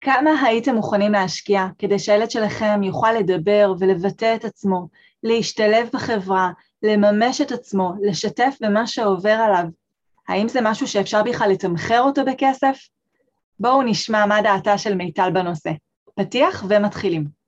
כמה הייתם מוכנים להשקיע כדי שהילד שלכם יוכל לדבר ולבטא את עצמו, להשתלב בחברה, לממש את עצמו, לשתף במה שעובר עליו? האם זה משהו שאפשר בכלל לתמחר אותו בכסף? בואו נשמע מה דעתה של מיטל בנושא. פתיח ומתחילים.